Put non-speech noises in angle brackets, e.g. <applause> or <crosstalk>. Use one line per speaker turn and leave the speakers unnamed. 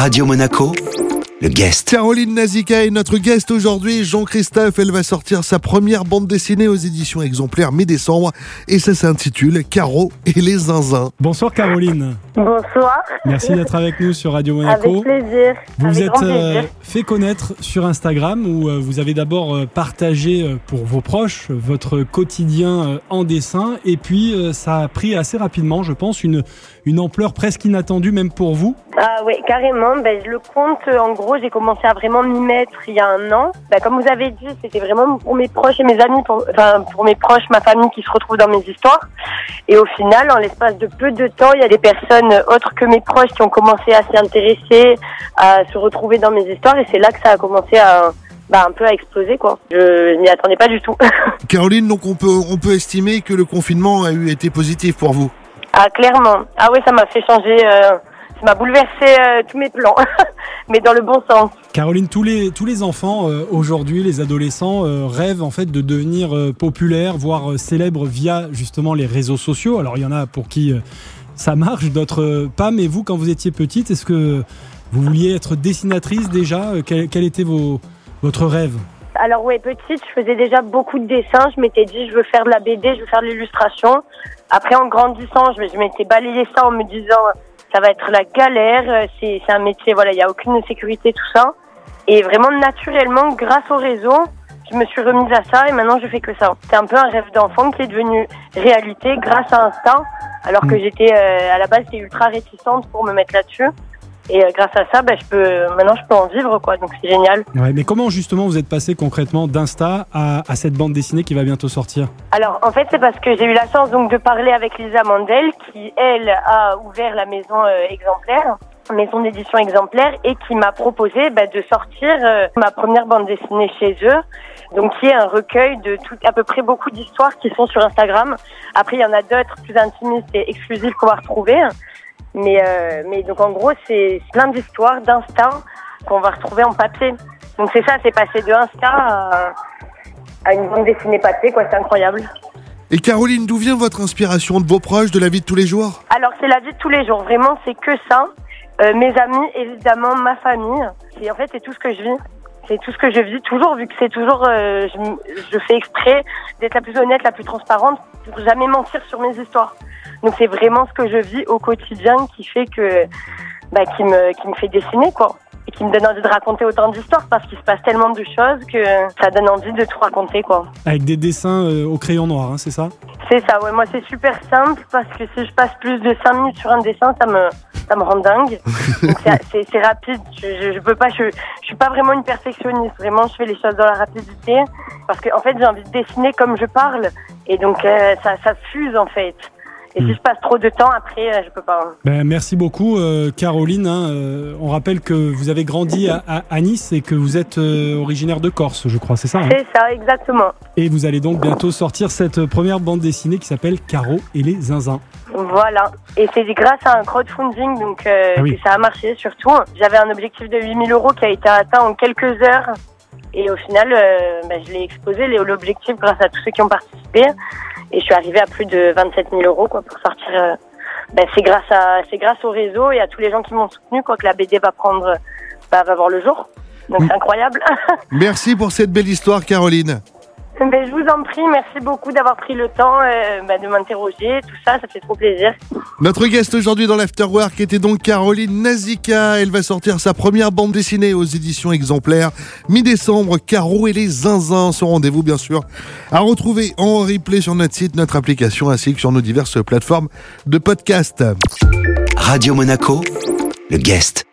Radio Monaco, le guest.
Caroline Nazika est notre guest aujourd'hui. Jean-Christophe, elle va sortir sa première bande dessinée aux éditions exemplaires mi-décembre et ça s'intitule Caro et les zinzins.
Bonsoir Caroline.
Bonsoir.
Merci d'être avec nous sur Radio Monaco.
Avec plaisir.
Vous
Avec
vous êtes euh, fait connaître sur Instagram où euh, vous avez d'abord euh, partagé pour vos proches votre quotidien en dessin et puis ça a pris assez rapidement, je pense, une, une ampleur presque inattendue même pour vous.
Ah oui, carrément. Ben, je le compte. En gros, j'ai commencé à vraiment m'y mettre il y a un an. Ben, comme vous avez dit, c'était vraiment pour mes proches et mes amis, pour, enfin pour mes proches, ma famille qui se retrouvent dans mes histoires. Et au final, en l'espace de peu de temps, il y a des personnes autres que mes proches qui ont commencé à s'y intéresser, à se retrouver dans mes histoires. Et c'est là que ça a commencé à ben, un peu à exploser quoi. Je m'y attendais pas du tout. <laughs>
Caroline, donc on peut, on peut estimer que le confinement a eu été positif pour vous?
Ah, clairement. Ah oui, ça m'a fait changer, euh, ça m'a bouleversé euh, tous mes plans, <laughs> mais dans le bon sens.
Caroline, tous les, tous les enfants euh, aujourd'hui, les adolescents, euh, rêvent en fait de devenir euh, populaires, voire euh, célèbres via justement les réseaux sociaux. Alors il y en a pour qui euh, ça marche, d'autres pas. Mais vous, quand vous étiez petite, est-ce que vous vouliez être dessinatrice déjà? Euh, quel, était votre rêve?
Alors ouais, petite, je faisais déjà beaucoup de dessins. Je m'étais dit, je veux faire de la BD, je veux faire de l'illustration. Après, en grandissant, je, m'étais balayé ça en me disant, ça va être la galère. euh, C'est un métier, voilà, il y a aucune sécurité, tout ça. Et vraiment, naturellement, grâce au réseau, je me suis remise à ça et maintenant je fais que ça. C'est un peu un rêve d'enfant qui est devenu réalité grâce à Insta, alors que
Mm.
j'étais euh, à la base j'étais ultra réticente pour me mettre là-dessus. Et euh, grâce à ça, ben, je peux maintenant je peux en vivre quoi, donc c'est génial.
Ouais, mais comment justement vous êtes passé concrètement d'Insta à, à cette bande dessinée qui va bientôt sortir?
Alors en fait c'est parce que j'ai eu la chance donc de parler avec Lisa Mandel qui elle a ouvert la maison euh, exemplaire, maison d'édition exemplaire et qui m'a proposé bah, de sortir euh, ma première bande dessinée chez eux, donc qui est un recueil de tout, à peu près beaucoup d'histoires qui sont sur Instagram. Après il y en a d'autres plus intimistes et exclusives qu'on va retrouver, mais euh, mais donc en gros c'est plein d'histoires d'instinct qu'on va retrouver en papier. Donc c'est ça, c'est passé de Insta à, à une bande dessinée papier quoi, c'est incroyable.
Et Caroline, d'où vient votre inspiration De vos proches, de la vie de tous les jours?
Alors c'est la vie de tous les jours, vraiment c'est que ça. Euh, mes amis, évidemment, ma famille. Et en fait c'est tout ce que je vis. C'est tout ce que je vis toujours, vu que c'est toujours, euh, je, fais exprès d'être la plus honnête, la plus transparente, pour jamais mentir sur mes histoires. Donc c'est vraiment ce que je vis au quotidien qui fait que, bah, qui me, qui me fait dessiner quoi, et qui me donne envie de raconter autant d'histoires parce qu'il se passe tellement de choses que ça donne envie de tout raconter quoi.
Avec des dessins euh, au crayon noir, hein, c'est ça?
C'est ça, ouais. Moi, c'est super simple parce que si je passe plus de 5 minutes sur un dessin, ça me, ça me rend dingue. <laughs> C'est- rapide. Je, je, je peux pas, je, je suis pas vraiment une perfectionniste. Vraiment, je fais les choses dans la rapidité parce que, en fait, j'ai envie de dessiner comme je parle. Et donc, euh, ça, ça fuse, en fait. Et si je passe trop de temps, après, euh, je peux pas.
Ben, merci beaucoup, euh, Caroline. hein. Euh, on rappelle que vous avez grandi à, à- à Nice et que vous êtes euh, originaire de Corse, je crois, c'est ça hein?
C'est ça, exactement.
Et vous allez donc bientôt sortir cette première bande dessinée qui s'appelle Caro et les zinzins.
Voilà. Et c'est grâce à un crowdfunding donc euh,
Ah oui.
que ça a marché surtout. J'avais un objectif de 8000 euros qui a été atteint en quelques heures. Et au final, euh, bah, je l'ai exposé l'objectif grâce à tous ceux qui ont participé. Et je suis arrivée à plus de 27 000 euros quoi pour sortir. euh, bah, c'est grâce à c'est grâce au réseau et à tous les gens qui m'ont soutenu quoi que la BD va prendre bah, va voir le jour. Donc c'est incroyable. <laughs>
Merci pour cette belle histoire, Caroline.
Ben, je vous en prie, merci beaucoup d'avoir pris le temps euh, bah, de m'interroger, tout ça, ça fait trop plaisir.
Notre guest aujourd'hui dans l'Afterwork était donc Caroline Nazika. Elle va sortir sa première bande dessinée aux éditions exemplaires. Mi-décembre, Caro et les zinzins. Son rendez-vous, bien sûr, à retrouver en replay sur notre site, notre application ainsi que sur nos diverses plateformes de podcast.
Radio Monaco, le guest.